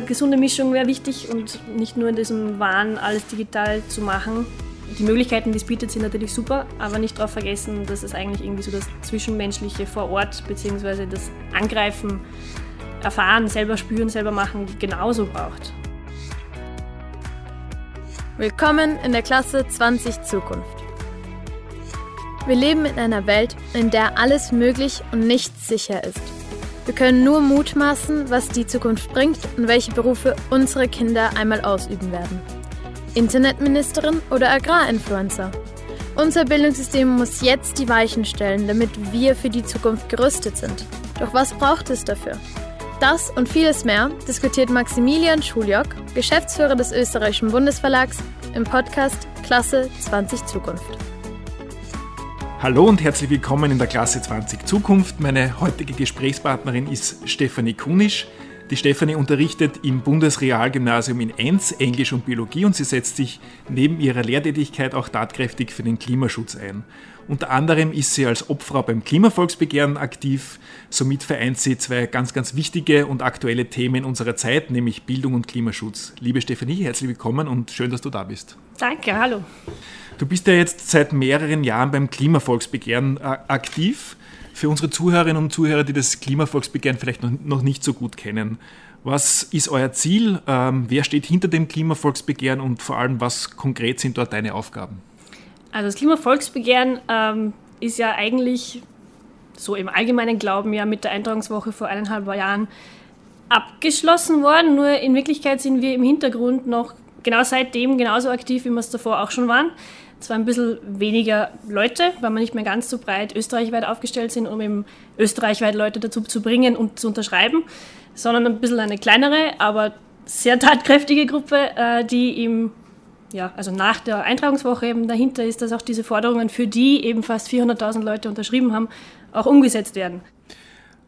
gesunde Mischung wäre wichtig und nicht nur in diesem Wahn alles digital zu machen. Die Möglichkeiten, die es bietet, sind natürlich super, aber nicht darauf vergessen, dass es eigentlich irgendwie so das Zwischenmenschliche vor Ort bzw. das Angreifen, Erfahren, selber spüren, selber machen genauso braucht. Willkommen in der Klasse 20 Zukunft. Wir leben in einer Welt, in der alles möglich und nichts sicher ist. Wir können nur mutmaßen, was die Zukunft bringt und welche Berufe unsere Kinder einmal ausüben werden. Internetministerin oder Agrarinfluencer? Unser Bildungssystem muss jetzt die Weichen stellen, damit wir für die Zukunft gerüstet sind. Doch was braucht es dafür? Das und vieles mehr diskutiert Maximilian Schuljock, Geschäftsführer des Österreichischen Bundesverlags, im Podcast Klasse 20 Zukunft. Hallo und herzlich willkommen in der Klasse 20 Zukunft. Meine heutige Gesprächspartnerin ist Stefanie Kunisch. Die Stefanie unterrichtet im Bundesrealgymnasium in Enns Englisch und Biologie und sie setzt sich neben ihrer Lehrtätigkeit auch tatkräftig für den Klimaschutz ein. Unter anderem ist sie als Obfrau beim Klimavolksbegehren aktiv. Somit vereint sie zwei ganz, ganz wichtige und aktuelle Themen unserer Zeit, nämlich Bildung und Klimaschutz. Liebe Stefanie, herzlich willkommen und schön, dass du da bist. Danke, hallo. Du bist ja jetzt seit mehreren Jahren beim Klimavolksbegehren äh, aktiv. Für unsere Zuhörerinnen und Zuhörer, die das Klimavolksbegehren vielleicht noch, nicht so gut kennen, was ist euer Ziel? Ähm, wer steht hinter dem Klimavolksbegehren und vor allem, was konkret sind dort deine Aufgaben? Also das Klimavolksbegehren ähm, ist ja eigentlich so im allgemeinen Glauben ja mit der Eintragungswoche vor eineinhalb Jahren abgeschlossen worden. Nur in Wirklichkeit sind wir im Hintergrund noch genau seitdem genauso aktiv, wie wir es davor auch schon waren. Zwar ein bisschen weniger Leute, weil wir nicht mehr ganz so breit österreichweit aufgestellt sind, um eben österreichweit Leute dazu zu bringen und zu unterschreiben, sondern ein bisschen eine kleinere, aber sehr tatkräftige Gruppe, äh, die im ja, also nach der Eintragungswoche eben dahinter ist, dass auch diese Forderungen, für die eben fast 400.000 Leute unterschrieben haben, auch umgesetzt werden.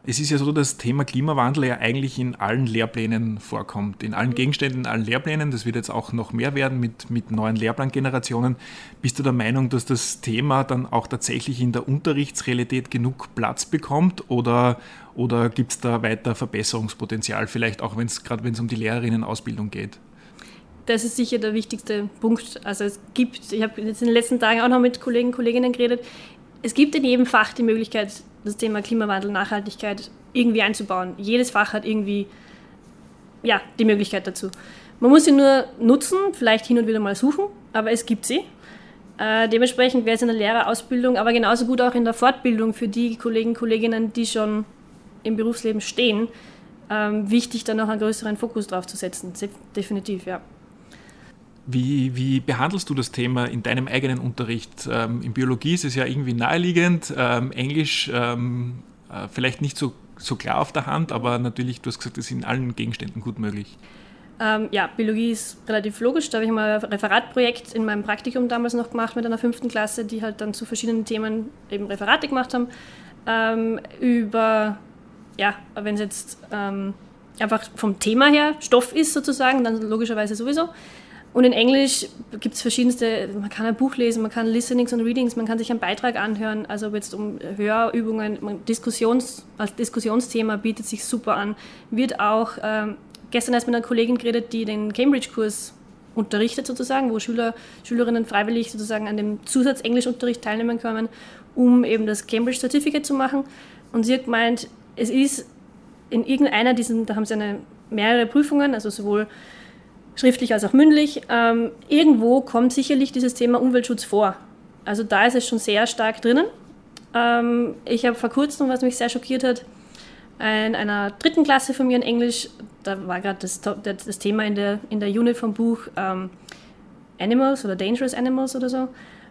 Es ist ja so, dass das Thema Klimawandel ja eigentlich in allen Lehrplänen vorkommt, in allen Gegenständen, in allen Lehrplänen. Das wird jetzt auch noch mehr werden mit, mit neuen Lehrplangenerationen. Bist du der Meinung, dass das Thema dann auch tatsächlich in der Unterrichtsrealität genug Platz bekommt oder, oder gibt es da weiter Verbesserungspotenzial, vielleicht auch wenn es gerade wenn es um die Lehrerinnenausbildung geht? Das ist sicher der wichtigste Punkt. Also es gibt, ich habe jetzt in den letzten Tagen auch noch mit Kollegen und Kolleginnen geredet, es gibt in jedem Fach die Möglichkeit, das Thema Klimawandel, Nachhaltigkeit irgendwie einzubauen. Jedes Fach hat irgendwie ja, die Möglichkeit dazu. Man muss sie nur nutzen, vielleicht hin und wieder mal suchen, aber es gibt sie. Äh, dementsprechend wäre es in der Lehrerausbildung, aber genauso gut auch in der Fortbildung für die Kollegen und Kolleginnen, die schon im Berufsleben stehen, ähm, wichtig, da noch einen größeren Fokus drauf zu setzen. Definitiv, ja. Wie, wie, behandelst du das Thema in deinem eigenen Unterricht? Ähm, in Biologie ist es ja irgendwie naheliegend, ähm, Englisch ähm, äh, vielleicht nicht so, so klar auf der Hand, aber natürlich, du hast gesagt, es ist in allen Gegenständen gut möglich. Ähm, ja, Biologie ist relativ logisch. Da habe ich mal ein Referatprojekt in meinem Praktikum damals noch gemacht mit einer fünften Klasse, die halt dann zu verschiedenen Themen eben Referate gemacht haben. Ähm, über, ja, wenn es jetzt ähm, einfach vom Thema her Stoff ist sozusagen, dann logischerweise sowieso. Und in Englisch gibt es verschiedenste, man kann ein Buch lesen, man kann Listenings und Readings, man kann sich einen Beitrag anhören, also jetzt um Hörübungen, Diskussions, als Diskussionsthema bietet sich super an. Wird auch, ähm, gestern erst mit einer Kollegin geredet, die den Cambridge-Kurs unterrichtet sozusagen, wo Schüler, Schülerinnen freiwillig sozusagen an dem Zusatzenglischunterricht teilnehmen können, um eben das Cambridge Certificate zu machen. Und sie hat gemeint, es ist in irgendeiner diesen, da haben sie eine, mehrere Prüfungen, also sowohl schriftlich als auch mündlich. Ähm, irgendwo kommt sicherlich dieses Thema Umweltschutz vor. Also da ist es schon sehr stark drinnen. Ähm, ich habe vor kurzem, was mich sehr schockiert hat, in einer dritten Klasse von mir in Englisch, da war gerade das, das, Thema in der, in der Unit vom Buch ähm, Animals oder Dangerous Animals oder so.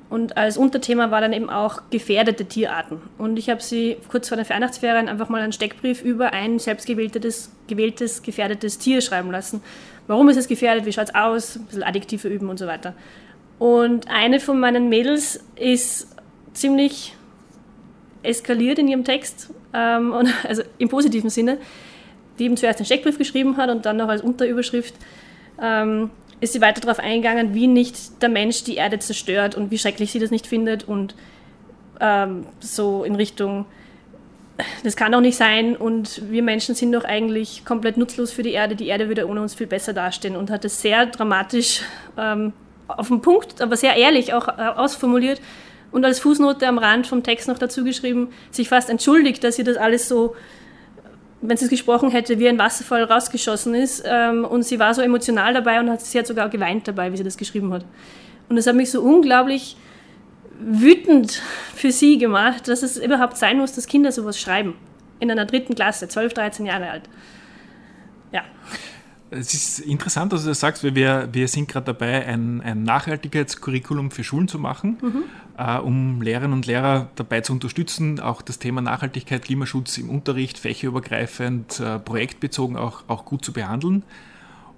Und als Unterthema war dann eben auch gefährdete Tierarten. Und ich habe sie kurz vor den Weihnachtsferien einfach mal einen Steckbrief über ein selbstgewähltes gewähltes, gefährdetes Tier schreiben lassen. Warum ist es gefährdet? Wie schaut es aus? Ein bisschen Adjektive üben und so weiter. Und eine von meinen Mädels ist ziemlich eskaliert in ihrem Text, ähm, und, also im positiven Sinne, die eben zuerst einen Steckbrief geschrieben hat und dann noch als Unterüberschrift ähm, ist sie weiter darauf eingegangen, wie nicht der Mensch die Erde zerstört und wie schrecklich sie das nicht findet und ähm, so in Richtung, das kann doch nicht sein. Und wir Menschen sind doch eigentlich komplett nutzlos für die Erde, die Erde würde ohne uns viel besser dastehen und hat es sehr dramatisch ähm, auf den Punkt, aber sehr ehrlich auch äh, ausformuliert und als Fußnote am Rand vom Text noch dazu geschrieben, sich fast entschuldigt, dass sie das alles so, wenn sie es gesprochen hätte, wie ein Wasserfall rausgeschossen ist. Ähm, und sie war so emotional dabei und hat, sie hat sogar geweint dabei, wie sie das geschrieben hat. Und das hat mich so unglaublich wütend für sie gemacht, dass es überhaupt sein muss, dass Kinder sowas schreiben. In einer dritten Klasse, 12, 13 Jahre alt. Ja. Es ist interessant, dass du das sagst, weil wir, wir sind gerade dabei, ein, ein Nachhaltigkeitscurriculum für Schulen zu machen, mhm. äh, um Lehrerinnen und Lehrer dabei zu unterstützen, auch das Thema Nachhaltigkeit, Klimaschutz im Unterricht fächerübergreifend, äh, projektbezogen auch, auch gut zu behandeln.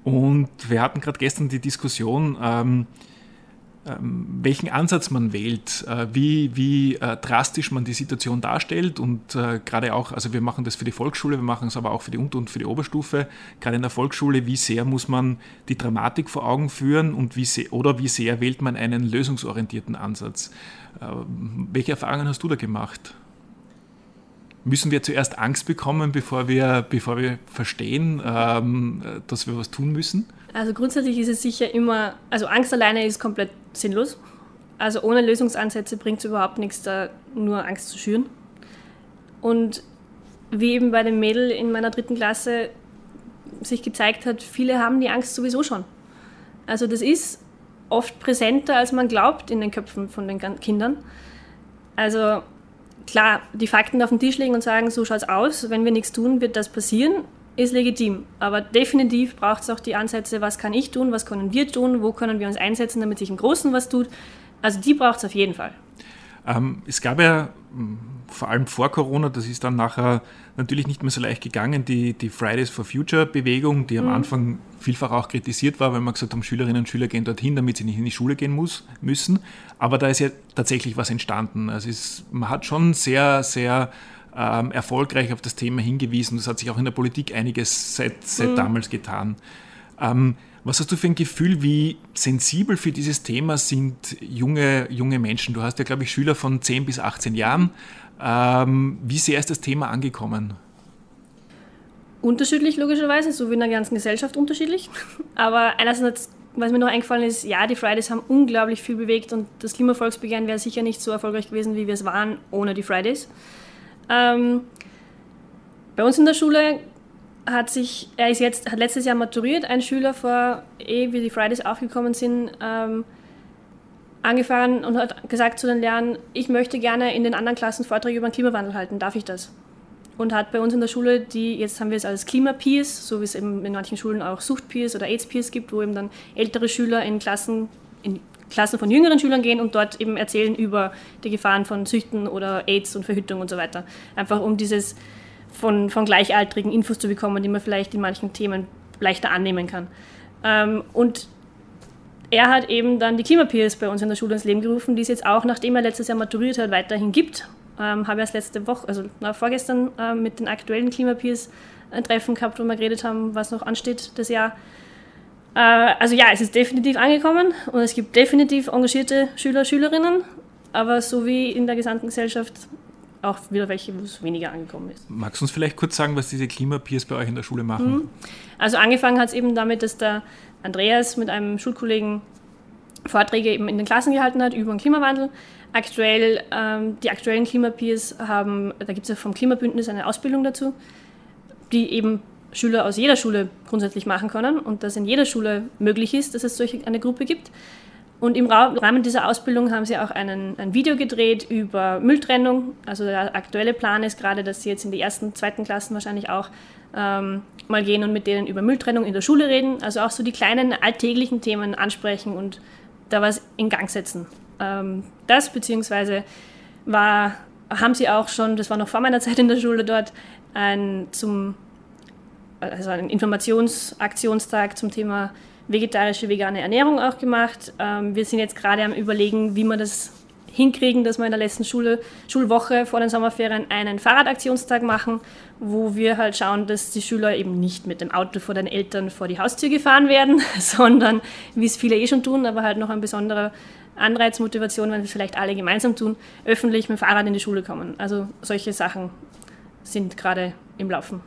Und wir hatten gerade gestern die Diskussion, ähm, welchen Ansatz man wählt, äh, wie, wie äh, drastisch man die Situation darstellt und äh, gerade auch, also wir machen das für die Volksschule, wir machen es aber auch für die Unter- und für die Oberstufe, gerade in der Volksschule, wie sehr muss man die Dramatik vor Augen führen und wie sehr, oder wie sehr wählt man einen lösungsorientierten Ansatz. Welche Erfahrungen hast du da gemacht? Müssen wir zuerst Angst bekommen, bevor wir, bevor wir verstehen, ähm, dass wir was tun müssen? Also grundsätzlich ist es sicher immer, also Angst alleine ist komplett sinnlos. Also ohne Lösungsansätze bringt es überhaupt nichts, da nur Angst zu schüren. Und wie eben bei dem Mädel in meiner dritten Klasse sich gezeigt hat, viele haben die Angst sowieso schon. Also das ist oft präsenter, als man glaubt in den Köpfen von den Kindern. Also klar, die Fakten auf den Tisch legen und sagen, so schaut es aus, wenn wir nichts tun, wird das passieren ist legitim. Aber definitiv braucht es auch die Ansätze, was kann ich tun, was können wir tun, wo können wir uns einsetzen, damit sich im Großen was tut. Also die braucht es auf jeden Fall. Ähm, es gab ja hm, vor allem vor Corona, das ist dann nachher natürlich nicht mehr so leicht gegangen, die, die Fridays for Future Bewegung, die am mhm. Anfang vielfach auch kritisiert war, weil man gesagt hat, Schülerinnen und Schüler gehen dorthin, damit sie nicht in die Schule gehen muss, müssen. Aber da ist ja tatsächlich was entstanden. Also es ist, man hat schon sehr, sehr ähm, erfolgreich auf das Thema hingewiesen. Das hat sich auch in der Politik einiges seit, seit mhm. damals getan. Ähm, was hast du für ein Gefühl, wie sensibel für dieses Thema sind junge, junge Menschen? Du hast ja, glaube ich, Schüler von 10 bis 18 Jahren. Ähm, wie sehr ist das Thema angekommen? Unterschiedlich, logischerweise, so wie in der ganzen Gesellschaft unterschiedlich. Aber einerseits, was mir noch eingefallen ist, ja, die Fridays haben unglaublich viel bewegt und das Klimavolksbegehren wäre sicher nicht so erfolgreich gewesen, wie wir es waren ohne die Fridays. Ähm, bei uns in der Schule hat sich, er ist jetzt, hat letztes Jahr maturiert, ein Schüler vor, eh wie die Fridays aufgekommen sind, ähm, angefahren und hat gesagt zu den Lehrern, ich möchte gerne in den anderen Klassen Vorträge über den Klimawandel halten, darf ich das? Und hat bei uns in der Schule, die, jetzt haben wir es als Klimapeers, so wie es eben in manchen Schulen auch Suchtpeers oder AIDS-Peers gibt, wo eben dann ältere Schüler in Klassen, in Klassen von jüngeren Schülern gehen und dort eben erzählen über die Gefahren von Süchten oder AIDS und Verhütung und so weiter. Einfach um dieses von, von Gleichaltrigen Infos zu bekommen, die man vielleicht in manchen Themen leichter annehmen kann. Ähm, und er hat eben dann die Klimapeers bei uns in der Schule ins Leben gerufen, die es jetzt auch, nachdem er letztes Jahr maturiert hat, weiterhin gibt. Ähm, habe erst letzte Woche, also na, vorgestern, äh, mit den aktuellen Klimapeers ein Treffen gehabt, wo wir geredet haben, was noch ansteht das Jahr. Äh, also ja, es ist definitiv angekommen und es gibt definitiv engagierte Schüler, Schülerinnen, aber so wie in der gesamten Gesellschaft auch wieder welche, wo es weniger angekommen ist. Magst du uns vielleicht kurz sagen, was diese Klimapeers bei euch in der Schule machen? Mhm. Also angefangen hat es eben damit, dass der Andreas mit einem Schulkollegen Vorträge eben in den Klassen gehalten hat über den Klimawandel. Aktuell, ähm, die aktuellen Klimapeers haben, da gibt es ja vom Klimabündnis eine Ausbildung dazu, die eben Schüler aus jeder Schule grundsätzlich machen können und dass in jeder Schule möglich ist, dass es solche eine Gruppe gibt. Und im Rahmen dieser Ausbildung haben sie auch einen, ein Video gedreht über Mülltrennung. Also der aktuelle Plan ist gerade, dass sie jetzt in die ersten, zweiten Klassen wahrscheinlich auch ähm, mal gehen und mit denen über Mülltrennung in der Schule reden. Also auch so die kleinen alltäglichen Themen ansprechen und da was in Gang setzen. Ähm, das beziehungsweise war, haben sie auch schon, das war noch vor meiner Zeit in der Schule dort, ein, zum also einen Informationsaktionstag zum Thema vegetarische, vegane Ernährung auch gemacht. Ähm, wir sind jetzt gerade am Überlegen, wie wir das hinkriegen, dass wir in der letzten Schule, Schulwoche vor den Sommerferien einen Fahrradaktionstag machen, wo wir halt schauen, dass die Schüler eben nicht mit dem Auto vor den Eltern vor die Haustür gefahren werden, sondern, wie es viele eh schon tun, aber halt noch ein besonderer Anreizmotivation, wenn wir es vielleicht alle gemeinsam tun, öffentlich mit dem Fahrrad in die Schule kommen. Also solche Sachen sind gerade im Laufen.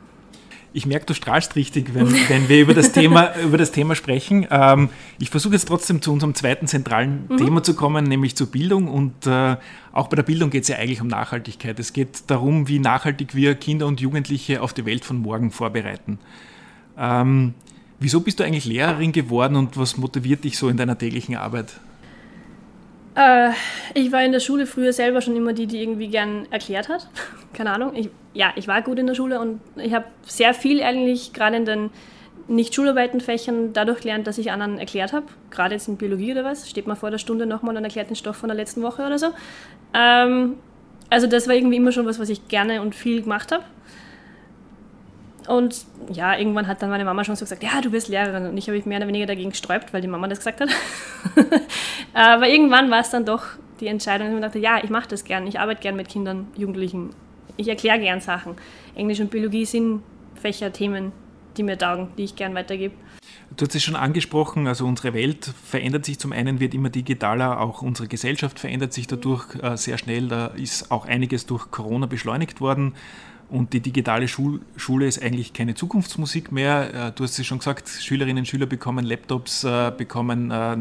Ich merke, du strahlst richtig, wenn, wenn wir über das Thema, über das Thema sprechen. Ähm, ich versuche jetzt trotzdem zu unserem zweiten zentralen mhm. Thema zu kommen, nämlich zur Bildung. Und äh, auch bei der Bildung geht es ja eigentlich um Nachhaltigkeit. Es geht darum, wie nachhaltig wir Kinder und Jugendliche auf die Welt von morgen vorbereiten. Ähm, wieso bist du eigentlich Lehrerin geworden und was motiviert dich so in deiner täglichen Arbeit? Äh, ich war in der Schule früher selber schon immer die, die irgendwie gern erklärt hat. Keine Ahnung. Ich, ja, ich war gut in der Schule und ich habe sehr viel eigentlich gerade in den nicht Schularbeitenfächern dadurch gelernt, dass ich anderen erklärt habe. Gerade jetzt in Biologie oder was, steht man vor der Stunde nochmal und erklärt den Stoff von der letzten Woche oder so. Ähm, also das war irgendwie immer schon was, was ich gerne und viel gemacht habe. Und ja, irgendwann hat dann meine Mama schon so gesagt, ja, du bist Lehrerin. Und ich habe mich mehr oder weniger dagegen gesträubt, weil die Mama das gesagt hat. Aber irgendwann war es dann doch die Entscheidung, dass ich mir dachte, ja, ich mache das gern. Ich arbeite gern mit Kindern, Jugendlichen. Ich erkläre gern Sachen. Englisch und Biologie sind Fächer, Themen, die mir taugen, die ich gern weitergebe. Du hast es schon angesprochen, also unsere Welt verändert sich zum einen, wird immer digitaler, auch unsere Gesellschaft verändert sich dadurch äh, sehr schnell. Da ist auch einiges durch Corona beschleunigt worden. Und die digitale Schul Schule ist eigentlich keine Zukunftsmusik mehr. Äh, du hast es schon gesagt, Schülerinnen und Schüler bekommen Laptops, äh, bekommen, äh,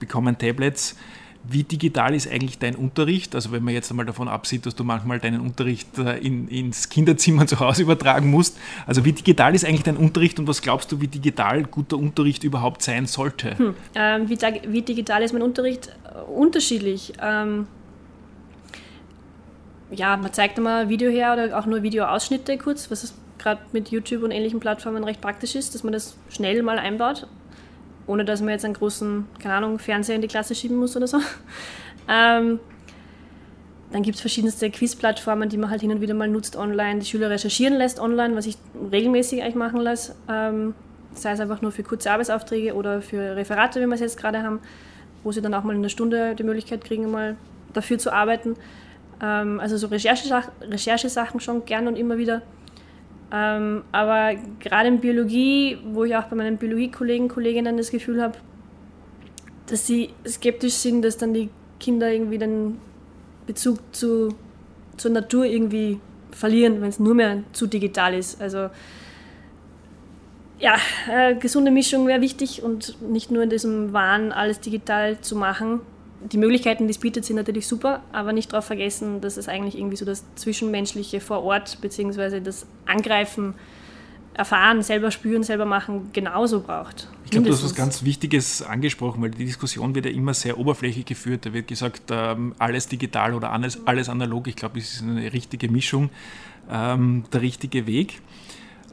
bekommen Tablets. Wie digital ist eigentlich dein Unterricht? Also wenn man jetzt einmal davon absieht, dass du manchmal deinen Unterricht in, ins Kinderzimmer zu Hause übertragen musst. Also wie digital ist eigentlich dein Unterricht und was glaubst du, wie digital guter Unterricht überhaupt sein sollte? Hm, ähm, wie, wie, digital ist mein Unterricht? Unterschiedlich. Ähm, ja, man zeigt immer Video her oder auch nur Videoausschnitte kurz, was gerade mit YouTube und ähnlichen Plattformen recht praktisch ist, dass man das schnell mal einbaut, ohne dass man jetzt einen großen, keine Ahnung, Fernseher in die Klasse schieben muss oder so. Ähm, dann gibt es verschiedenste Quiz-Plattformen, die man halt hin und wieder mal nutzt online, die Schüler recherchieren lässt online, was ich regelmäßig eigentlich machen lasse. Ähm, sei es einfach nur für kurze Arbeitsaufträge oder für Referate, wie wir es jetzt gerade haben, wo sie dann auch mal in einer Stunde die Möglichkeit kriegen, mal dafür zu arbeiten. Ähm, also so Recherchesachen, Recherchesachen schon gern und immer wieder. Ähm, aber gerade in Biologie, wo ich auch bei meinen Biologiekollegen, Kolleginnen das Gefühl habe, dass sie skeptisch sind, dass dann die Kinder irgendwie den Bezug zu, zur Natur irgendwie verlieren, wenn es nur mehr zu digital ist. Also ja, äh, gesunde Mischung wäre wichtig und nicht nur in diesem Wahn, alles digital zu machen, die Möglichkeiten, die es bietet, sind natürlich super, aber nicht darauf vergessen, dass es eigentlich irgendwie so das Zwischenmenschliche vor Ort, beziehungsweise das Angreifen, Erfahren, selber spüren, selber machen, genauso braucht. Ich glaube, du hast was ganz Wichtiges angesprochen, weil die Diskussion wird ja immer sehr oberflächlich geführt. Da wird gesagt, ähm, alles digital oder alles, alles analog. Ich glaube, es ist eine richtige Mischung, ähm, der richtige Weg.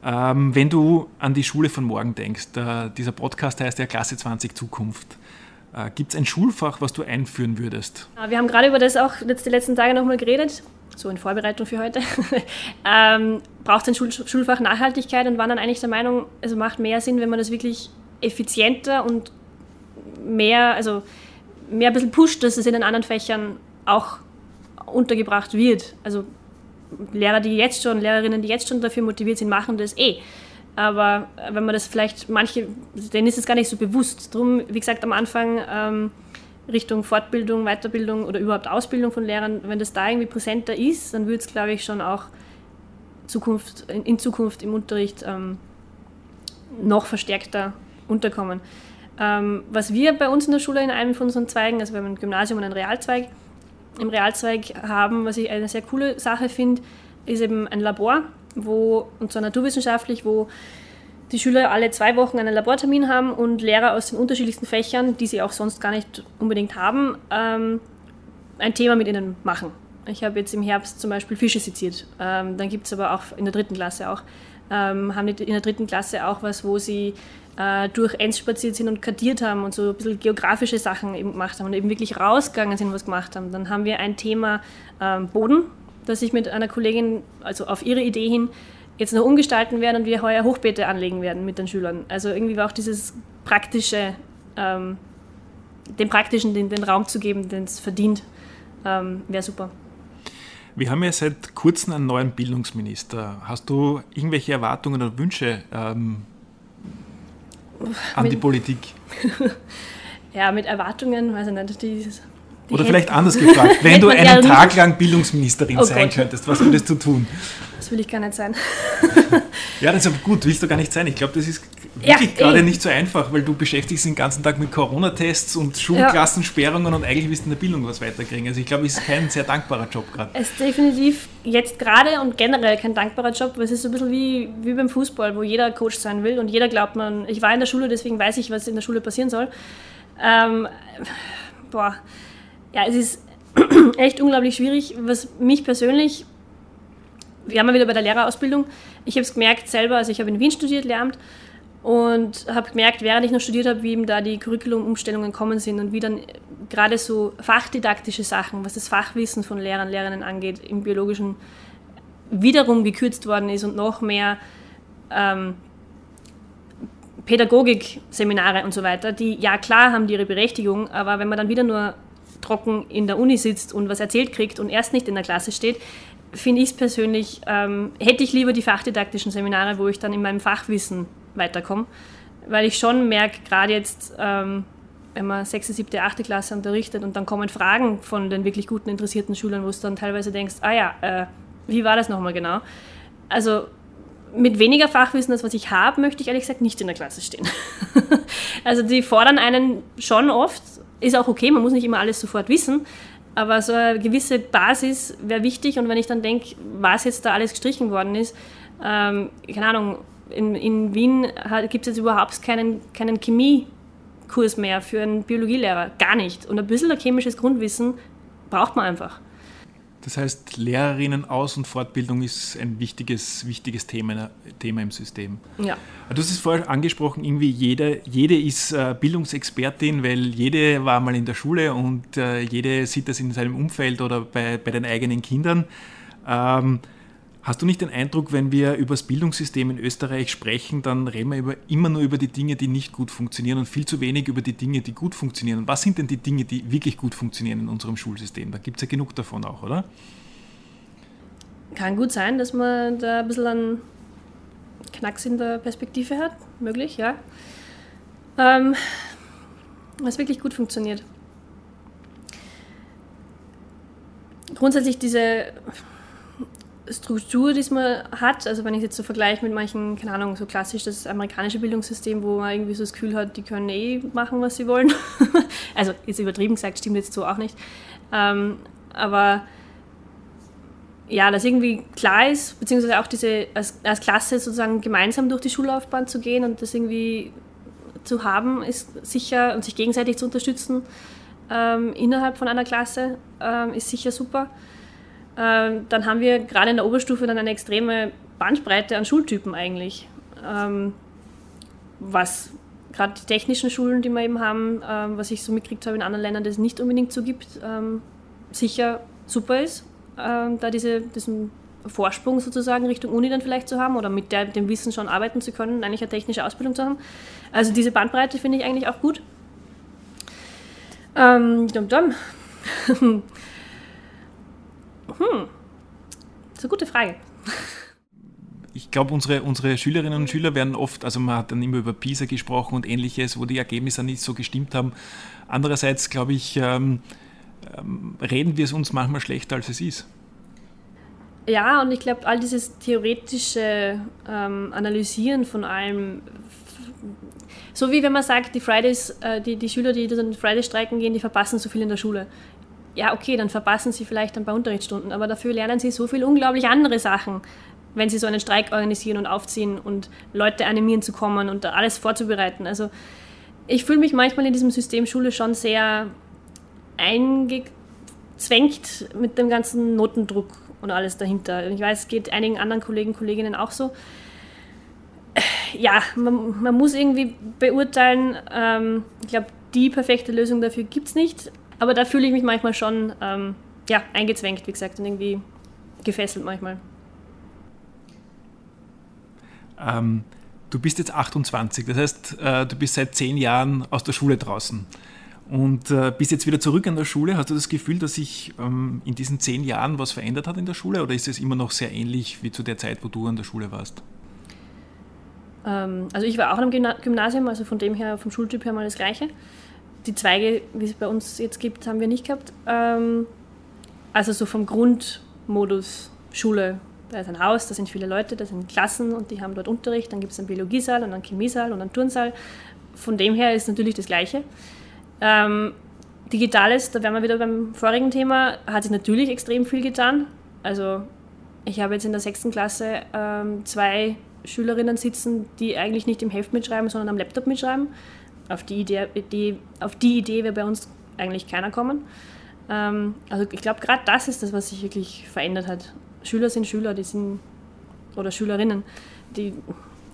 Ähm, wenn du an die Schule von morgen denkst, äh, dieser Podcast heißt ja Klasse 20 Zukunft. Äh, Gibt es ein Schulfach, was du einführen würdest? Wir haben gerade über das auch jetzt die letzten Tage nochmal geredet, so in Vorbereitung für heute. ähm, Braucht ein Schul Schulfach Nachhaltigkeit und waren dann eigentlich der Meinung, es also macht mehr Sinn, wenn man das wirklich effizienter und mehr, also mehr ein bisschen pusht, dass es in den anderen Fächern auch untergebracht wird. Also Lehrer, die jetzt schon, Lehrerinnen, die jetzt schon dafür motiviert sind, machen das eh. Aber wenn man das vielleicht, manche, denen ist es gar nicht so bewusst. Drum, wie gesagt, am Anfang ähm, Richtung Fortbildung, Weiterbildung oder überhaupt Ausbildung von Lehrern, wenn das da irgendwie präsenter ist, dann würde es, glaube ich, schon auch Zukunft, in, in Zukunft im Unterricht ähm, noch verstärkter unterkommen. Ähm, was wir bei uns in der Schule in einem von unseren Zweigen, also wir haben ein Gymnasium und einen Realzweig, im Realzweig haben, was ich eine sehr coole Sache finde, ist eben ein Labor, wo, und zwar naturwissenschaftlich, wo die Schüler alle zwei Wochen einen Labortermin haben und Lehrer aus den unterschiedlichsten Fächern, die sie auch sonst gar nicht unbedingt haben, ähm, ein Thema mit ihnen machen. Ich habe jetzt im Herbst zum Beispiel Fische seziert. Ähm, dann gibt es aber auch in der dritten Klasse auch, ähm, haben die in der dritten Klasse auch was, wo sie äh, durch Enz spaziert sind und kartiert haben und so ein bisschen geografische Sachen eben gemacht haben und eben wirklich rausgegangen sind und was gemacht haben. Dann haben wir ein Thema ähm, Boden dass ich mit einer Kollegin, also auf ihre Idee hin, jetzt noch umgestalten werde und wir heuer Hochbeete anlegen werden mit den Schülern. Also irgendwie war auch dieses praktische, ähm, dem Praktischen den, den, Raum zu geben, den es verdient, ähm, wäre super. Wir haben ja seit kurzem einen neuen Bildungsminister. Hast du irgendwelche Erwartungen oder Wünsche ähm, an mit, die Politik? ja, mit Erwartungen, weiß ich nicht, dieses oder vielleicht anders gefragt, wenn du einen Tag lang Bildungsministerin oh sein Gott. könntest, was würdest du tun? Das will ich gar nicht sein. ja, das ist aber gut, willst du gar nicht sein. Ich glaube, das ist wirklich ja, gerade nicht so einfach, weil du beschäftigst dich den ganzen Tag mit Corona-Tests und Schulklassensperrungen ja. und eigentlich willst du in der Bildung was weiterkriegen. Also ich glaube, es ist kein sehr dankbarer Job gerade. Es ist definitiv jetzt gerade und generell kein dankbarer Job, weil es ist so ein bisschen wie, wie beim Fußball, wo jeder Coach sein will und jeder glaubt man, ich war in der Schule, deswegen weiß ich, was in der Schule passieren soll. Ähm, boah, ja, es ist echt unglaublich schwierig, was mich persönlich wir haben ja wieder bei der Lehrerausbildung. Ich habe es gemerkt selber, also ich habe in Wien studiert, Lehramt, und habe gemerkt, während ich noch studiert habe, wie eben da die Curriculum-Umstellungen kommen sind und wie dann gerade so fachdidaktische Sachen, was das Fachwissen von Lehrern, Lehrerinnen angeht, im Biologischen wiederum gekürzt worden ist und noch mehr ähm, Pädagogik-Seminare und so weiter, die ja klar haben die ihre Berechtigung, aber wenn man dann wieder nur trocken in der Uni sitzt und was erzählt kriegt und erst nicht in der Klasse steht, finde ich es persönlich, ähm, hätte ich lieber die fachdidaktischen Seminare, wo ich dann in meinem Fachwissen weiterkomme, weil ich schon merke, gerade jetzt, ähm, wenn man 6., 7., 8. Klasse unterrichtet und dann kommen Fragen von den wirklich guten, interessierten Schülern, wo du dann teilweise denkst, ah ja, äh, wie war das nochmal genau? Also mit weniger Fachwissen, als was ich habe, möchte ich ehrlich gesagt nicht in der Klasse stehen. also die fordern einen schon oft, ist auch okay, man muss nicht immer alles sofort wissen, aber so eine gewisse Basis wäre wichtig und wenn ich dann denke, was jetzt da alles gestrichen worden ist, ähm, keine Ahnung, in, in Wien gibt es jetzt überhaupt keinen, keinen Chemiekurs mehr für einen Biologielehrer, gar nicht. Und ein bisschen ein chemisches Grundwissen braucht man einfach. Das heißt, Lehrerinnen-Aus- und Fortbildung ist ein wichtiges, wichtiges Thema, Thema im System. Ja. Du hast es vorher angesprochen, irgendwie jede, jede ist äh, Bildungsexpertin, weil jede war mal in der Schule und äh, jede sieht das in seinem Umfeld oder bei, bei den eigenen Kindern. Ähm, Hast du nicht den Eindruck, wenn wir über das Bildungssystem in Österreich sprechen, dann reden wir über, immer nur über die Dinge, die nicht gut funktionieren und viel zu wenig über die Dinge, die gut funktionieren? Was sind denn die Dinge, die wirklich gut funktionieren in unserem Schulsystem? Da gibt es ja genug davon auch, oder? Kann gut sein, dass man da ein bisschen einen Knacks in der Perspektive hat. Möglich, ja. Ähm, was wirklich gut funktioniert. Grundsätzlich diese Struktur, die man hat, also wenn ich jetzt so vergleiche mit manchen, keine Ahnung, so klassisch das amerikanische Bildungssystem, wo man irgendwie so das Gefühl hat, die können eh machen, was sie wollen. also jetzt übertrieben gesagt, stimmt jetzt so auch nicht. Ähm, aber ja, dass irgendwie klar ist, beziehungsweise auch diese als, als Klasse sozusagen gemeinsam durch die Schullaufbahn zu gehen und das irgendwie zu haben, ist sicher und sich gegenseitig zu unterstützen ähm, innerhalb von einer Klasse ähm, ist sicher super. Ähm, dann haben wir gerade in der Oberstufe dann eine extreme Bandbreite an Schultypen eigentlich. Ähm, was gerade die technischen Schulen, die wir eben haben, ähm, was ich so mitgekriegt habe in anderen Ländern, das nicht unbedingt so gibt, sicher super ist, da diese, diesen Vorsprung sozusagen Richtung Uni dann vielleicht zu haben oder mit der, dem Wissen schon arbeiten zu können, eigentlich eine technische Ausbildung zu haben. Also diese Bandbreite finde ich eigentlich auch gut. Ähm, dum -dum. Hm. Das ist eine gute Frage. Ich glaube, unsere, unsere Schülerinnen und Schüler werden oft, also man hat dann immer über PISA gesprochen und ähnliches, wo die Ergebnisse nicht so gestimmt haben. Andererseits, glaube ich, ähm, ähm, reden wir es uns manchmal schlechter, als es ist. Ja, und ich glaube, all dieses theoretische ähm, Analysieren von allem, so wie wenn man sagt, die Fridays, äh, die, die Schüler, die den Fridays streiken gehen, die verpassen so viel in der Schule ja, okay, dann verpassen sie vielleicht ein paar Unterrichtsstunden, aber dafür lernen sie so viel unglaublich andere Sachen, wenn sie so einen Streik organisieren und aufziehen und Leute animieren zu kommen und alles vorzubereiten. Also ich fühle mich manchmal in diesem System Schule schon sehr eingezwängt mit dem ganzen Notendruck und alles dahinter. Ich weiß, es geht einigen anderen Kollegen, Kolleginnen auch so. Ja, man, man muss irgendwie beurteilen, ähm, ich glaube, die perfekte Lösung dafür gibt es nicht, aber da fühle ich mich manchmal schon ähm, ja, eingezwängt, wie gesagt, und irgendwie gefesselt manchmal. Ähm, du bist jetzt 28, das heißt, äh, du bist seit zehn Jahren aus der Schule draußen und äh, bist jetzt wieder zurück an der Schule. Hast du das Gefühl, dass sich ähm, in diesen zehn Jahren was verändert hat in der Schule oder ist es immer noch sehr ähnlich wie zu der Zeit, wo du an der Schule warst? Ähm, also ich war auch am Gymnasium, also von dem her, vom Schultyp her mal das Gleiche die Zweige, wie es bei uns jetzt gibt, haben wir nicht gehabt. Ähm, also so vom Grundmodus Schule Da ist ein Haus, da sind viele Leute, da sind Klassen und die haben dort Unterricht. Dann gibt es einen Biologiesaal und einen Chemiesaal und einen Turnsaal. Von dem her ist natürlich das Gleiche. Ähm, Digitales, da wären wir wieder beim vorigen Thema, hat sich natürlich extrem viel getan. Also ich habe jetzt in der sechsten Klasse ähm, zwei Schülerinnen sitzen, die eigentlich nicht im Heft mitschreiben, sondern am Laptop mitschreiben. Auf die Idee, die, auf die Idee wäre bei uns eigentlich keiner kommen. Ähm, also ich glaube, gerade das ist das, was sich wirklich verändert hat. Schüler sind Schüler, die sind, oder Schülerinnen, die,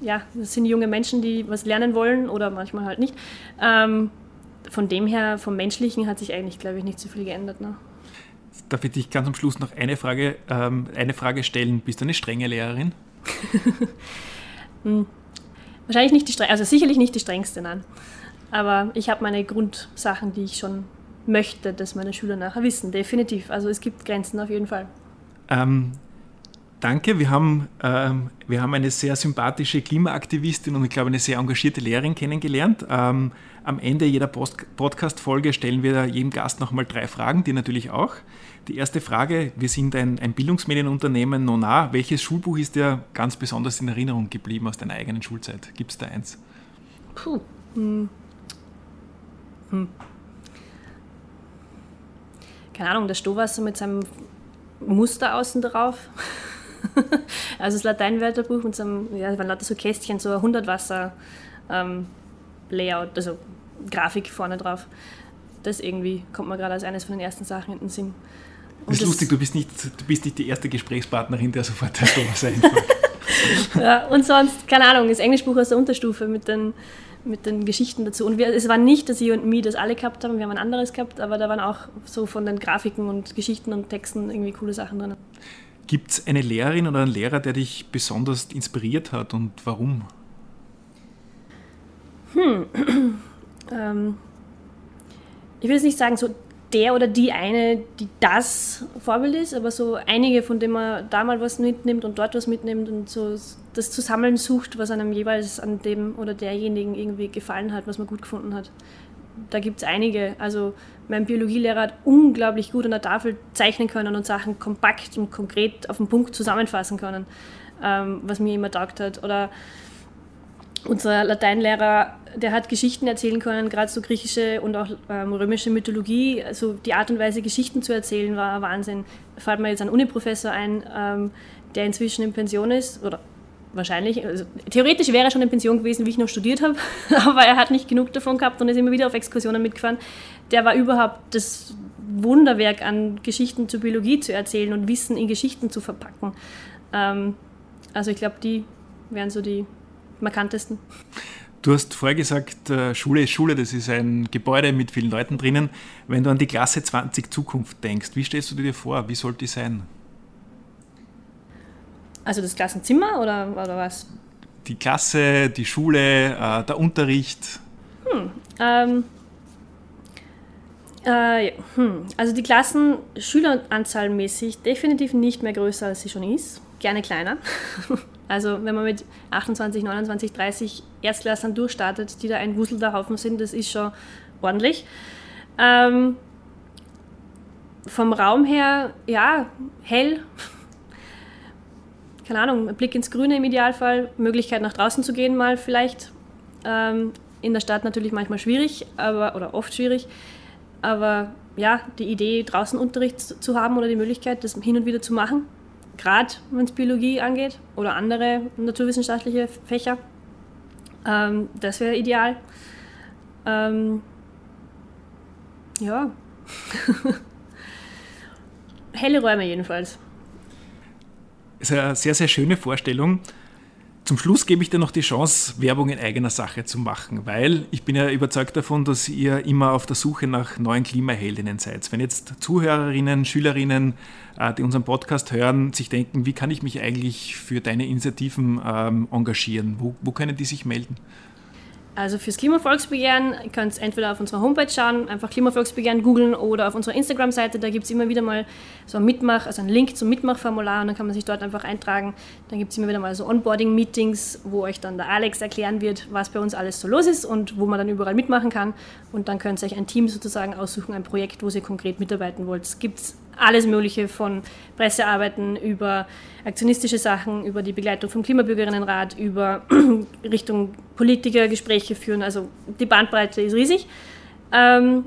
ja, das sind junge Menschen, die was lernen wollen oder manchmal halt nicht. Ähm, von dem her, vom Menschlichen hat sich eigentlich, glaube ich, nicht so viel geändert. Ne? Darf ich dich ganz am Schluss noch eine Frage, ähm, eine Frage stellen? Bist du eine strenge Lehrerin? hm. Wahrscheinlich nicht die strengste, also sicherlich nicht die strengste, nein. Aber ich habe meine Grundsachen, die ich schon möchte, dass meine Schüler nachher wissen, definitiv. Also es gibt Grenzen auf jeden Fall. Ähm, danke, wir haben, ähm, wir haben eine sehr sympathische Klimaaktivistin und ich glaube eine sehr engagierte Lehrerin kennengelernt. Ähm, am Ende jeder Podcast-Folge stellen wir jedem Gast nochmal drei Fragen, die natürlich auch. Die erste Frage, wir sind ein, ein Bildungsmedienunternehmen Nona. Welches Schulbuch ist dir ganz besonders in Erinnerung geblieben aus deiner eigenen Schulzeit? Gibt es da eins? Puh. Hm. Hm. Keine Ahnung, der Stohwasser mit seinem Muster außen drauf. also das Lateinwörterbuch mit so einem, ja, waren lauter so Kästchen, so ein 100 Wasser ähm, Layout, also Grafik vorne drauf. Das irgendwie kommt mir gerade als eines von den ersten Sachen in den Sinn. Und das ist das lustig, du bist, nicht, du bist nicht die erste Gesprächspartnerin, der sofort der Thomas einfällt. ja, und sonst, keine Ahnung, das Englischbuch aus der Unterstufe mit den, mit den Geschichten dazu. Und wir, es war nicht, dass ihr und mir das alle gehabt haben, wir haben ein anderes gehabt, aber da waren auch so von den Grafiken und Geschichten und Texten irgendwie coole Sachen drin. Gibt es eine Lehrerin oder einen Lehrer, der dich besonders inspiriert hat und warum? Hm. ähm, ich will jetzt nicht sagen, so der oder die eine, die das Vorbild ist, aber so einige, von denen man da mal was mitnimmt und dort was mitnimmt und so das Zusammeln sucht, was einem jeweils an dem oder derjenigen irgendwie gefallen hat, was man gut gefunden hat. Da gibt es einige. Also mein Biologielehrer hat unglaublich gut an der Tafel zeichnen können und Sachen kompakt und konkret auf den Punkt zusammenfassen können, ähm, was mir immer taugt hat. Oder unser Lateinlehrer, der hat Geschichten erzählen können, gerade so griechische und auch ähm, römische Mythologie. Also die Art und Weise, Geschichten zu erzählen, war Wahnsinn. Fällt mir jetzt ein Uniprofessor ein, ähm, der inzwischen in Pension ist, oder wahrscheinlich, also theoretisch wäre er schon in Pension gewesen, wie ich noch studiert habe, aber er hat nicht genug davon gehabt und ist immer wieder auf Exkursionen mitgefahren. Der war überhaupt das Wunderwerk an Geschichten zur Biologie zu erzählen und Wissen in Geschichten zu verpacken. Ähm, also ich glaube, die wären so die markantesten. Du hast vorher gesagt, äh, Schule ist Schule, das ist ein Gebäude mit vielen Leuten drinnen. Wenn du an die Klasse 20 Zukunft denkst, wie stellst du dir vor? Wie soll die sein? Also das Klassenzimmer oder, oder was? Die Klasse, die Schule, äh, der Unterricht. Hm, ähm, äh, hm. Also die Klassen schüleranzahlmäßig definitiv nicht mehr größer, als sie schon ist. Gerne kleiner. Also wenn man mit 28, 29, 30 Erstklässlern durchstartet, die da ein wuselter Haufen sind, das ist schon ordentlich. Ähm, vom Raum her, ja, hell. Keine Ahnung, Blick ins Grüne im Idealfall, Möglichkeit nach draußen zu gehen mal vielleicht. Ähm, in der Stadt natürlich manchmal schwierig, aber, oder oft schwierig. Aber ja, die Idee, draußen Unterricht zu haben oder die Möglichkeit, das hin und wieder zu machen, gerade wenn es Biologie angeht oder andere naturwissenschaftliche Fächer. Ähm, das wäre ideal. Ähm, ja. Helle Räume jedenfalls. Das ist eine sehr, sehr schöne Vorstellung. Zum Schluss gebe ich dir noch die Chance, Werbung in eigener Sache zu machen, weil ich bin ja überzeugt davon, dass ihr immer auf der Suche nach neuen Klimaheldinnen seid. Wenn jetzt Zuhörerinnen, Schülerinnen, äh, die unseren Podcast hören, sich denken, wie kann ich mich eigentlich für deine Initiativen ähm, engagieren, wo, wo können die sich melden? Also fürs Klimavolksbegehren könnt ihr entweder auf unserer Homepage schauen, einfach Klimavolksbegehren googeln oder auf unserer Instagram-Seite, da gibt es immer wieder mal so ein Mitmach, also einen Link zum Mitmachformular und dann kann man sich dort einfach eintragen. Dann gibt es immer wieder mal so Onboarding-Meetings, wo euch dann der Alex erklären wird, was bei uns alles so los ist und wo man dann überall mitmachen kann. Und dann könnt ihr euch ein Team sozusagen aussuchen, ein Projekt, wo ihr konkret mitarbeiten wollt. Es gibt alles Mögliche von Pressearbeiten über aktionistische Sachen, über die Begleitung vom Klimabürgerinnenrat, über Richtung Politikergespräche führen. Also die Bandbreite ist riesig. Ähm,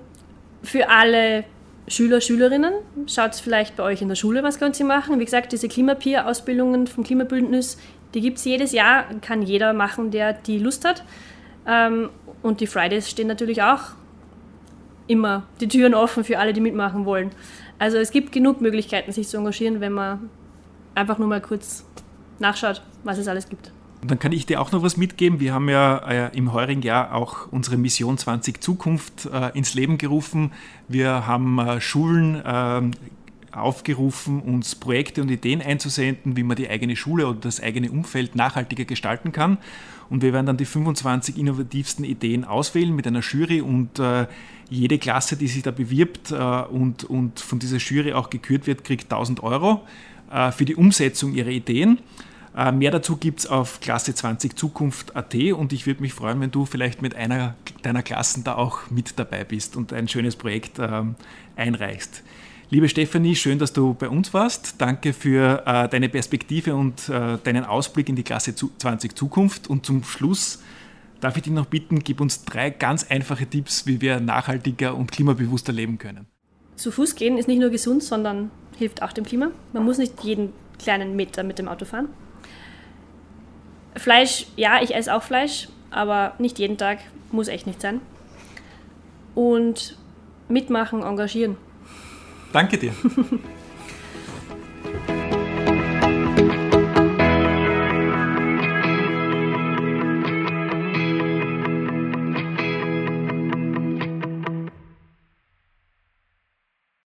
für alle Schüler, Schülerinnen, schaut vielleicht bei euch in der Schule, was könnt ihr machen. Wie gesagt, diese Klimapeer-Ausbildungen vom Klimabündnis, die gibt es jedes Jahr, kann jeder machen, der die Lust hat. Ähm, und die Fridays stehen natürlich auch immer die Türen offen für alle, die mitmachen wollen. Also es gibt genug Möglichkeiten, sich zu engagieren, wenn man einfach nur mal kurz nachschaut, was es alles gibt. Und dann kann ich dir auch noch was mitgeben. Wir haben ja äh, im heurigen Jahr auch unsere Mission 20 Zukunft äh, ins Leben gerufen. Wir haben äh, Schulen ähm, aufgerufen, uns Projekte und Ideen einzusenden, wie man die eigene Schule oder das eigene Umfeld nachhaltiger gestalten kann. Und wir werden dann die 25 innovativsten Ideen auswählen mit einer Jury und äh, jede Klasse, die sich da bewirbt äh, und, und von dieser Jury auch gekürt wird, kriegt 1000 Euro äh, für die Umsetzung ihrer Ideen. Äh, mehr dazu gibt es auf Klasse 20 Zukunft.at und ich würde mich freuen, wenn du vielleicht mit einer deiner Klassen da auch mit dabei bist und ein schönes Projekt ähm, einreichst. Liebe Stefanie, schön, dass du bei uns warst. Danke für äh, deine Perspektive und äh, deinen Ausblick in die Klasse 20 Zukunft. Und zum Schluss darf ich dich noch bitten, gib uns drei ganz einfache Tipps, wie wir nachhaltiger und klimabewusster leben können. Zu Fuß gehen ist nicht nur gesund, sondern hilft auch dem Klima. Man muss nicht jeden kleinen Meter mit dem Auto fahren. Fleisch, ja, ich esse auch Fleisch, aber nicht jeden Tag, muss echt nicht sein. Und mitmachen, engagieren. Danke dir.